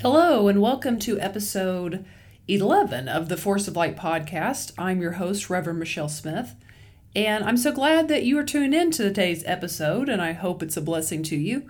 Hello, and welcome to episode 11 of the Force of Light podcast. I'm your host, Reverend Michelle Smith, and I'm so glad that you are tuned in to today's episode, and I hope it's a blessing to you.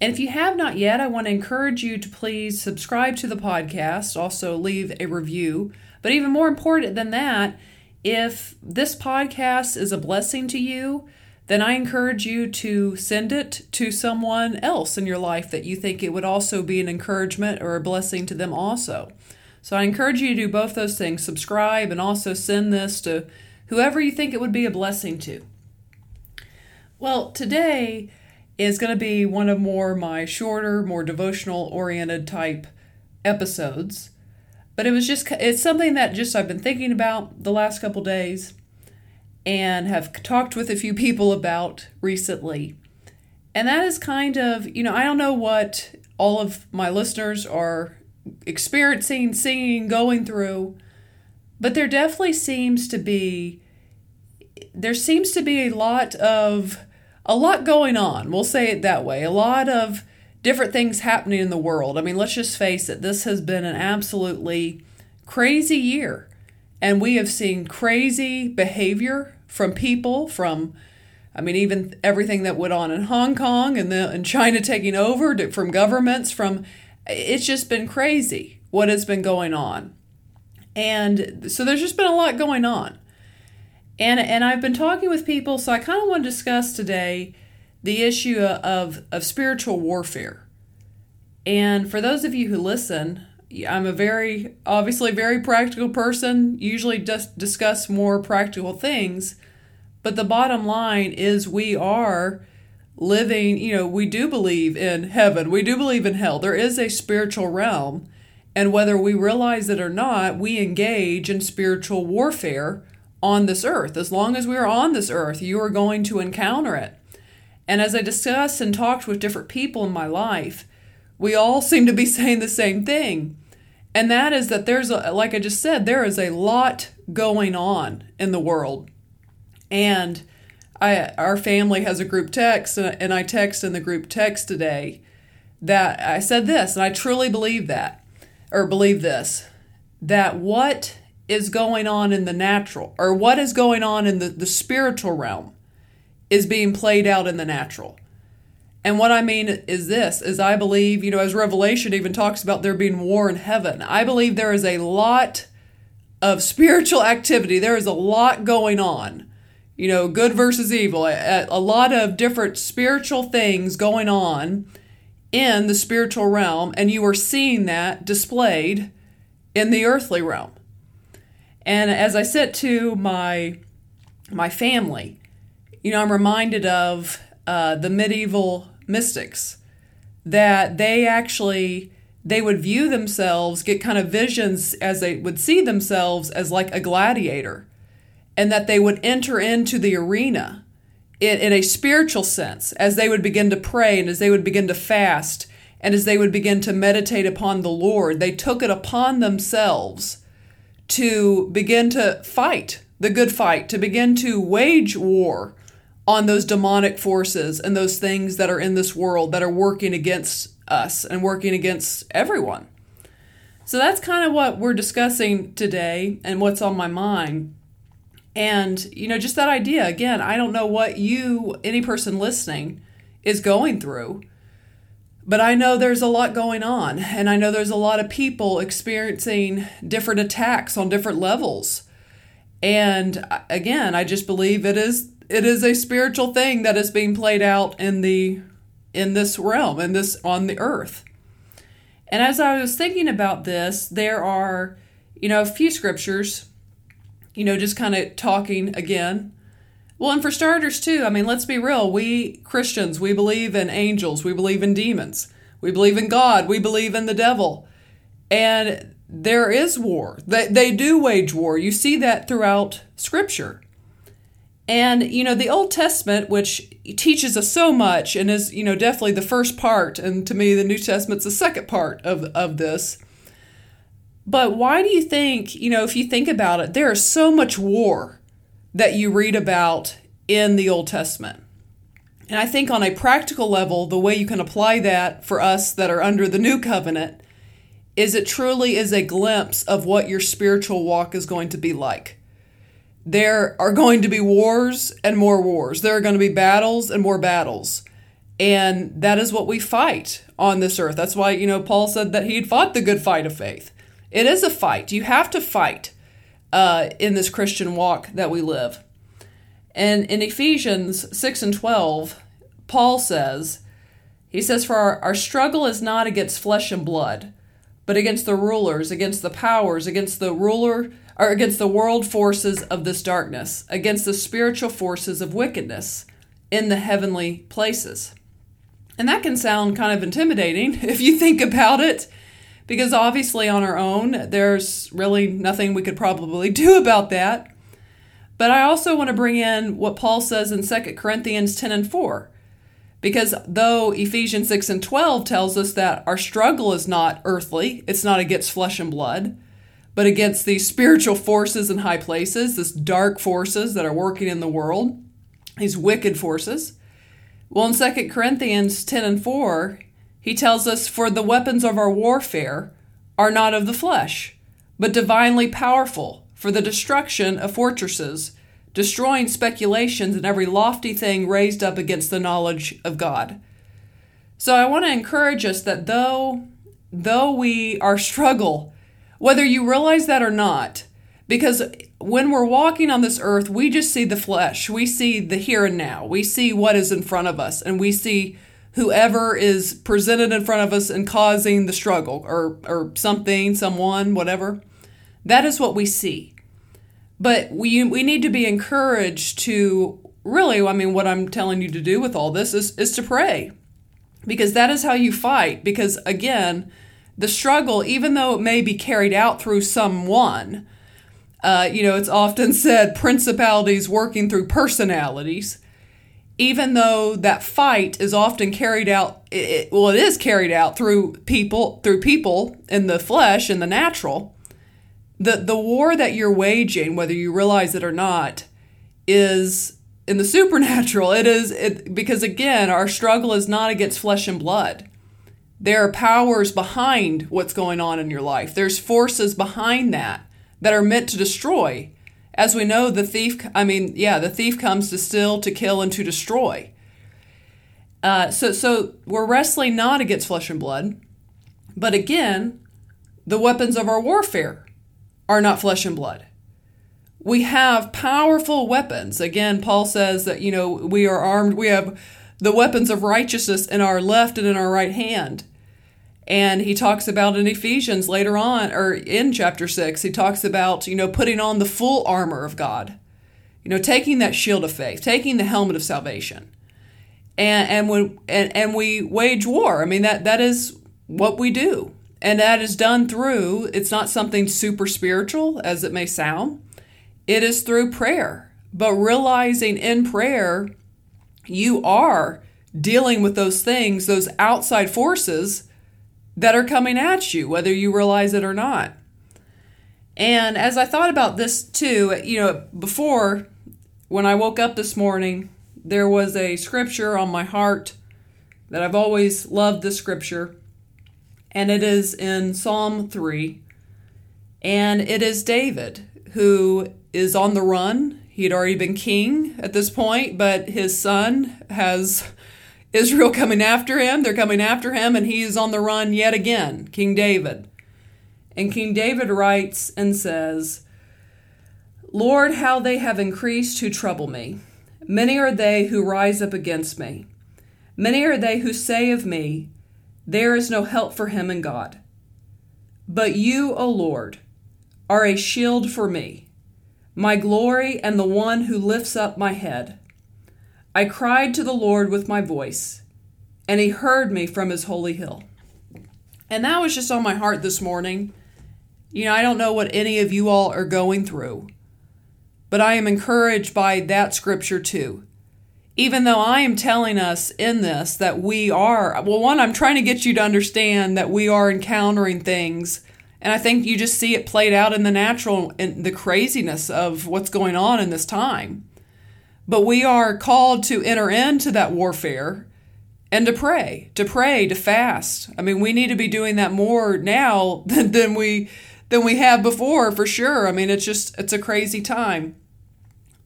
And if you have not yet, I want to encourage you to please subscribe to the podcast, also leave a review. But even more important than that, if this podcast is a blessing to you, then I encourage you to send it to someone else in your life that you think it would also be an encouragement or a blessing to them also. So I encourage you to do both those things subscribe and also send this to whoever you think it would be a blessing to. Well, today is going to be one of more my shorter, more devotional oriented type episodes. But it was just it's something that just I've been thinking about the last couple days and have talked with a few people about recently. And that is kind of, you know, I don't know what all of my listeners are experiencing, seeing, going through, but there definitely seems to be there seems to be a lot of a lot going on. We'll say it that way. A lot of different things happening in the world. I mean, let's just face it. This has been an absolutely crazy year. And we have seen crazy behavior from people, from I mean, even everything that went on in Hong Kong and the and China taking over to, from governments, from it's just been crazy what has been going on, and so there's just been a lot going on, and and I've been talking with people, so I kind of want to discuss today the issue of of spiritual warfare, and for those of you who listen, I'm a very obviously very practical person, usually just discuss more practical things. But the bottom line is we are living, you know, we do believe in heaven. We do believe in hell. There is a spiritual realm. And whether we realize it or not, we engage in spiritual warfare on this earth. As long as we are on this earth, you are going to encounter it. And as I discussed and talked with different people in my life, we all seem to be saying the same thing. And that is that there's a, like I just said, there is a lot going on in the world. And I, our family has a group text, uh, and I text in the group text today that I said this, and I truly believe that, or believe this, that what is going on in the natural, or what is going on in the, the spiritual realm, is being played out in the natural. And what I mean is this is I believe, you know, as Revelation even talks about there being war in heaven. I believe there is a lot of spiritual activity. There is a lot going on. You know, good versus evil, a, a lot of different spiritual things going on in the spiritual realm, and you are seeing that displayed in the earthly realm. And as I said to my my family, you know, I'm reminded of uh, the medieval mystics that they actually they would view themselves get kind of visions as they would see themselves as like a gladiator and that they would enter into the arena in, in a spiritual sense as they would begin to pray and as they would begin to fast and as they would begin to meditate upon the lord. They took it upon themselves to begin to fight the good fight to begin to wage war on those demonic forces and those things that are in this world that are working against us and working against everyone. So that's kind of what we're discussing today and what's on my mind. And, you know, just that idea again, I don't know what you, any person listening, is going through, but I know there's a lot going on. And I know there's a lot of people experiencing different attacks on different levels. And uh, again, I just believe it is it is a spiritual thing that is being played out in the in this realm in this on the earth. And as i was thinking about this there are you know a few scriptures you know just kind of talking again. Well and for starters too i mean let's be real we christians we believe in angels we believe in demons we believe in god we believe in the devil. And there is war. They, they do wage war. You see that throughout scripture and, you know, the Old Testament, which teaches us so much and is, you know, definitely the first part, and to me, the New Testament's the second part of, of this. But why do you think, you know, if you think about it, there is so much war that you read about in the Old Testament? And I think on a practical level, the way you can apply that for us that are under the new covenant is it truly is a glimpse of what your spiritual walk is going to be like. There are going to be wars and more wars. There are going to be battles and more battles. And that is what we fight on this earth. That's why, you know, Paul said that he'd fought the good fight of faith. It is a fight. You have to fight uh, in this Christian walk that we live. And in Ephesians 6 and 12, Paul says, he says, For our, our struggle is not against flesh and blood, but against the rulers, against the powers, against the ruler, or against the world forces of this darkness, against the spiritual forces of wickedness in the heavenly places. And that can sound kind of intimidating if you think about it, because obviously on our own, there's really nothing we could probably do about that. But I also want to bring in what Paul says in 2 Corinthians 10 and 4. Because though Ephesians 6 and 12 tells us that our struggle is not earthly, it's not against flesh and blood, but against these spiritual forces in high places, these dark forces that are working in the world, these wicked forces. Well, in 2 Corinthians 10 and 4, he tells us, For the weapons of our warfare are not of the flesh, but divinely powerful for the destruction of fortresses destroying speculations and every lofty thing raised up against the knowledge of God. So I want to encourage us that though though we our struggle, whether you realize that or not, because when we're walking on this earth, we just see the flesh. We see the here and now. We see what is in front of us and we see whoever is presented in front of us and causing the struggle or or something, someone, whatever. That is what we see. But we we need to be encouraged to really, I mean, what I'm telling you to do with all this is is to pray. Because that is how you fight. Because again, the struggle, even though it may be carried out through someone, uh, you know, it's often said principalities working through personalities. Even though that fight is often carried out, it, well, it is carried out through people, through people in the flesh, in the natural the the war that you're waging, whether you realize it or not, is in the supernatural. It is it, because again, our struggle is not against flesh and blood. There are powers behind what's going on in your life. There's forces behind that that are meant to destroy. As we know, the thief, I mean, yeah, the thief comes to steal, to kill, and to destroy. Uh, so, so we're wrestling not against flesh and blood, but again, the weapons of our warfare are not flesh and blood. We have powerful weapons. Again, Paul says that, you know, we are armed, we have the weapons of righteousness in our left and in our right hand. And he talks about in Ephesians later on, or in chapter 6, he talks about, you know, putting on the full armor of God. You know, taking that shield of faith, taking the helmet of salvation. And and when and, and we wage war. I mean that that is what we do. And that is done through, it's not something super spiritual as it may sound, it is through prayer. But realizing in prayer, you are dealing with those things, those outside forces that are coming at you, whether you realize it or not. And as I thought about this too, you know, before when I woke up this morning, there was a scripture on my heart that I've always loved the scripture and it is in Psalm 3. And it is David who is on the run. He had already been king at this point, but his son has Israel coming after him. They're coming after him, and he is on the run yet again, King David. And King David writes and says, Lord, how they have increased who trouble me. Many are they who rise up against me. Many are they who say of me, there is no help for him in God. But you, O Lord, are a shield for me, my glory and the one who lifts up my head. I cried to the Lord with my voice, and he heard me from his holy hill. And that was just on my heart this morning. You know, I don't know what any of you all are going through, but I am encouraged by that scripture too even though I am telling us in this that we are, well, one, I'm trying to get you to understand that we are encountering things. And I think you just see it played out in the natural, in the craziness of what's going on in this time. But we are called to enter into that warfare and to pray, to pray, to fast. I mean, we need to be doing that more now than, than we than we have before for sure. I mean, it's just it's a crazy time.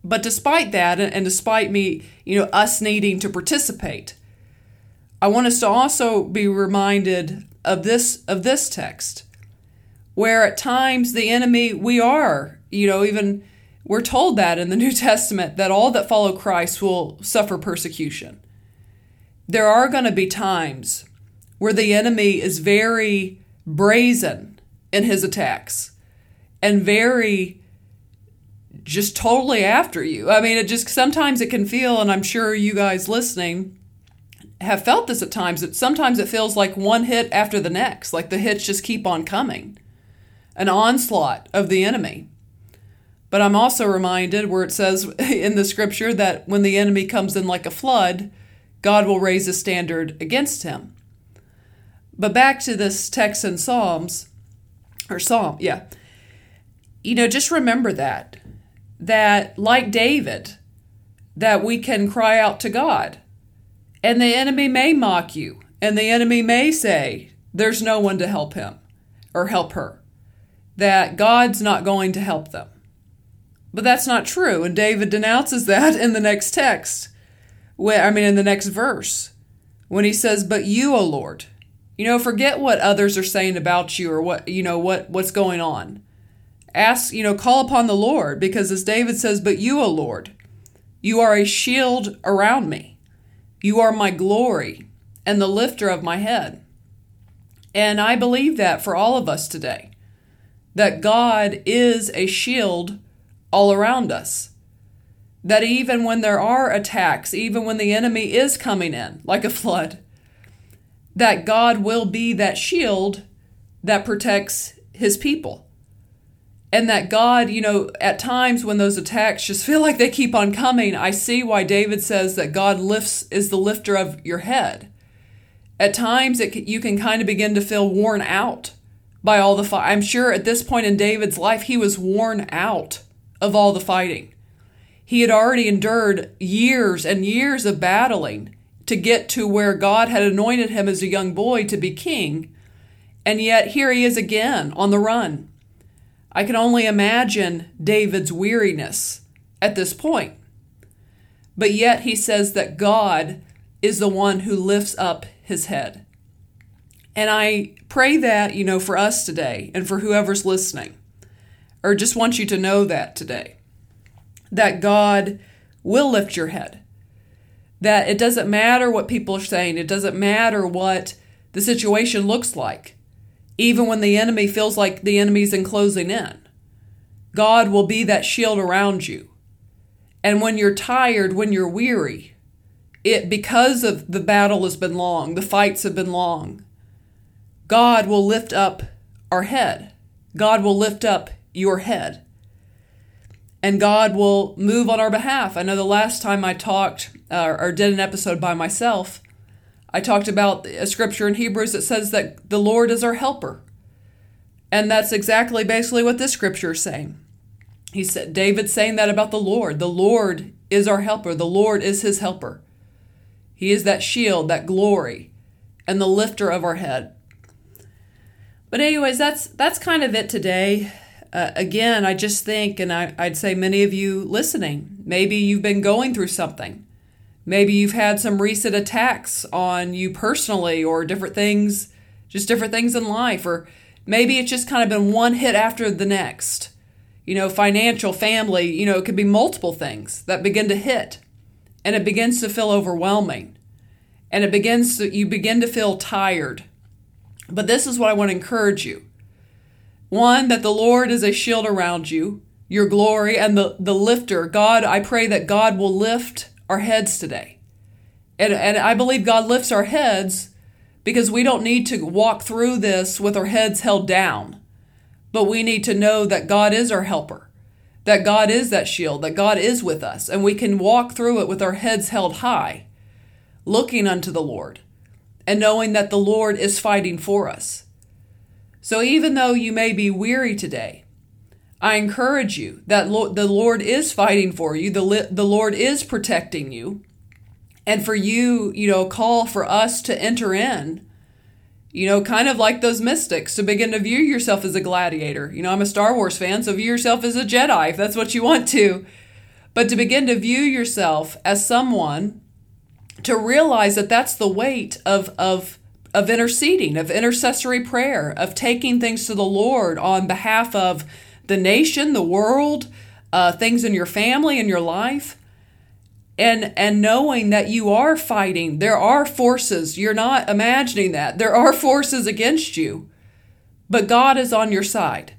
But despite that and despite me, you know, us needing to participate, I want us to also be reminded of this of this text where at times the enemy we are, you know, even we're told that in the New Testament that all that follow Christ will suffer persecution. There are going to be times where the enemy is very brazen in his attacks and very just totally after you. I mean, it just sometimes it can feel, and I'm sure you guys listening have felt this at times, that sometimes it feels like one hit after the next, like the hits just keep on coming, an onslaught of the enemy. But I'm also reminded where it says in the scripture that when the enemy comes in like a flood, God will raise a standard against him. But back to this text in Psalms, or Psalm, yeah. You know, just remember that. That, like David, that we can cry out to God. And the enemy may mock you, and the enemy may say, there's no one to help him or help her, that God's not going to help them. But that's not true, and David denounces that in the next text. where, I mean, in the next verse, when he says, But you, O Lord, you know, forget what others are saying about you or what, you know, what, what's going on. Ask, you know, call upon the Lord because as David says, but you, O Lord, you are a shield around me. You are my glory and the lifter of my head. And I believe that for all of us today, that God is a shield all around us. That even when there are attacks, even when the enemy is coming in like a flood, that God will be that shield that protects his people. And that God, you know, at times when those attacks just feel like they keep on coming, I see why David says that God lifts is the lifter of your head. At times it, you can kind of begin to feel worn out by all the fight. I'm sure at this point in David's life he was worn out of all the fighting. He had already endured years and years of battling to get to where God had anointed him as a young boy to be king. And yet here he is again on the run. I can only imagine David's weariness at this point. But yet he says that God is the one who lifts up his head. And I pray that, you know, for us today and for whoever's listening, or just want you to know that today, that God will lift your head that it doesn't matter what people are saying, it doesn't matter what the situation looks like, even when the enemy feels like the enemy's enclosing in. God will be that shield around you. And when you're tired, when you're weary, it because of the battle has been long, the fights have been long, God will lift up our head. God will lift up your head and God will move on our behalf. I know the last time I talked uh, or did an episode by myself, I talked about a scripture in Hebrews that says that the Lord is our helper. And that's exactly basically what this scripture is saying. He said David's saying that about the Lord. The Lord is our helper. The Lord is his helper. He is that shield, that glory, and the lifter of our head. But anyways, that's that's kind of it today uh, again, I just think, and I, I'd say many of you listening, maybe you've been going through something. Maybe you've had some recent attacks on you personally or different things, just different things in life. Or maybe it's just kind of been one hit after the next. You know, financial, family, you know, it could be multiple things that begin to hit. And it begins to feel overwhelming. And it begins to, you begin to feel tired. But this is what I want to encourage you one, that the Lord is a shield around you, your glory, and the, the lifter. God, I pray that God will lift our heads today. And, and I believe God lifts our heads because we don't need to walk through this with our heads held down, but we need to know that God is our helper, that God is that shield, that God is with us, and we can walk through it with our heads held high, looking unto the Lord, and knowing that the Lord is fighting for us. So even though you may be weary today, I encourage you that the Lord is fighting for you, the, the Lord is protecting you, and for you, you know, call for us to enter in. You know, kind of like those mystics, to begin to view yourself as a gladiator. You know, I'm a Star Wars fan, so view yourself as a Jedi if that's what you want to. But to begin to view yourself as someone to realize that that's the weight of, of, of interceding, of intercessory prayer, of taking things to the Lord on behalf of the nation, the world, uh, things in your family and your life and and knowing that you are fighting. There are forces. You're not imagining that. There are forces against you but god is on your side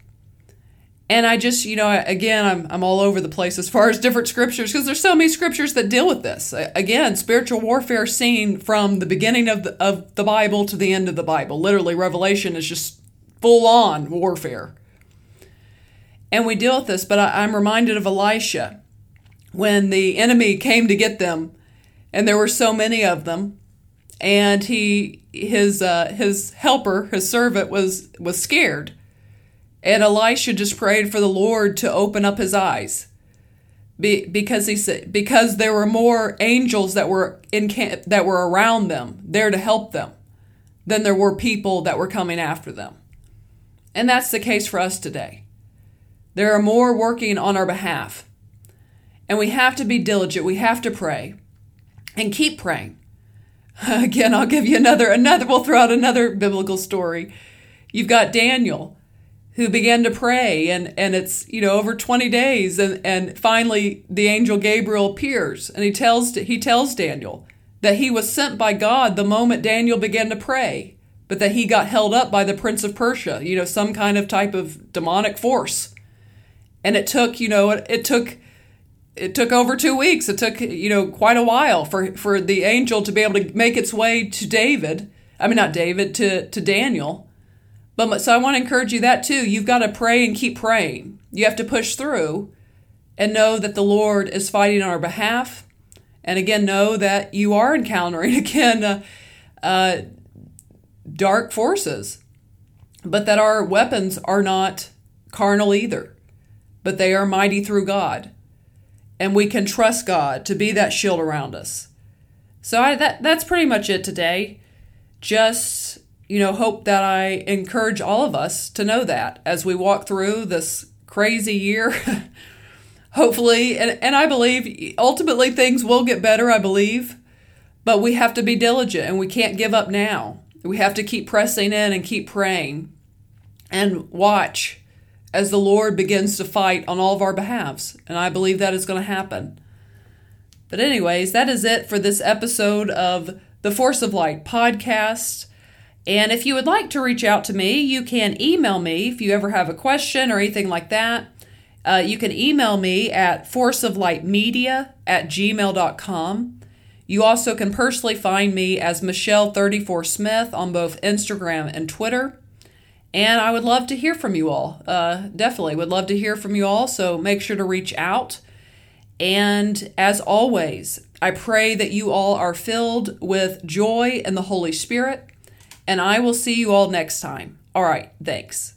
and i just you know again i'm, I'm all over the place as far as different scriptures because there's so many scriptures that deal with this. Again spiritual warfare seen from the beginning of the, of the bible to the end of the bible. Literally revelation is just full on warfare. And we deal with this but I, i'm reminded of elisha when the enemy came to get them, and there were so many of them, and he his uh, his helper, his servant was was scared, and Elisha just prayed for the Lord to open up his eyes. Be, because he said because there were more angels that were in camp, that were around them there to help them than there were people that were coming after them. And that's the case for us today. There are more working on our behalf and we have to be diligent. We have to pray and keep praying. Again, I'll give you another, another, we'll throw out another biblical story. You've got Daniel who began to pray and, and it's, you know, over 20 days. And, and finally the angel Gabriel appears and he tells, he tells Daniel that he was sent by God the moment Daniel began to pray, but that he got held up by the prince of Persia, you know, some kind of type of demonic force. And it took, you know, it, it took it took over two weeks. It took you know quite a while for for the angel to be able to make its way to David. I mean, not David to to Daniel. But so I want to encourage you that too. You've got to pray and keep praying. You have to push through, and know that the Lord is fighting on our behalf. And again, know that you are encountering again uh, uh, dark forces, but that our weapons are not carnal either, but they are mighty through God and we can trust God to be that shield around us. So I, that that's pretty much it today. Just you know, hope that I encourage all of us to know that as we walk through this crazy year. Hopefully, and, and I believe ultimately things will get better, I believe, but we have to be diligent and we can't give up now. We have to keep pressing in and keep praying and watch as the Lord begins to fight on all of our behalves. And I believe that is going to happen. But, anyways, that is it for this episode of the Force of Light podcast. And if you would like to reach out to me, you can email me if you ever have a question or anything like that. Uh, you can email me at forceoflightmedia at gmail.com. You also can personally find me as Michelle34Smith on both Instagram and Twitter. And I would love to hear from you all. Uh, definitely would love to hear from you all. So make sure to reach out. And as always, I pray that you all are filled with joy and the Holy Spirit. And I will see you all next time. All right. Thanks.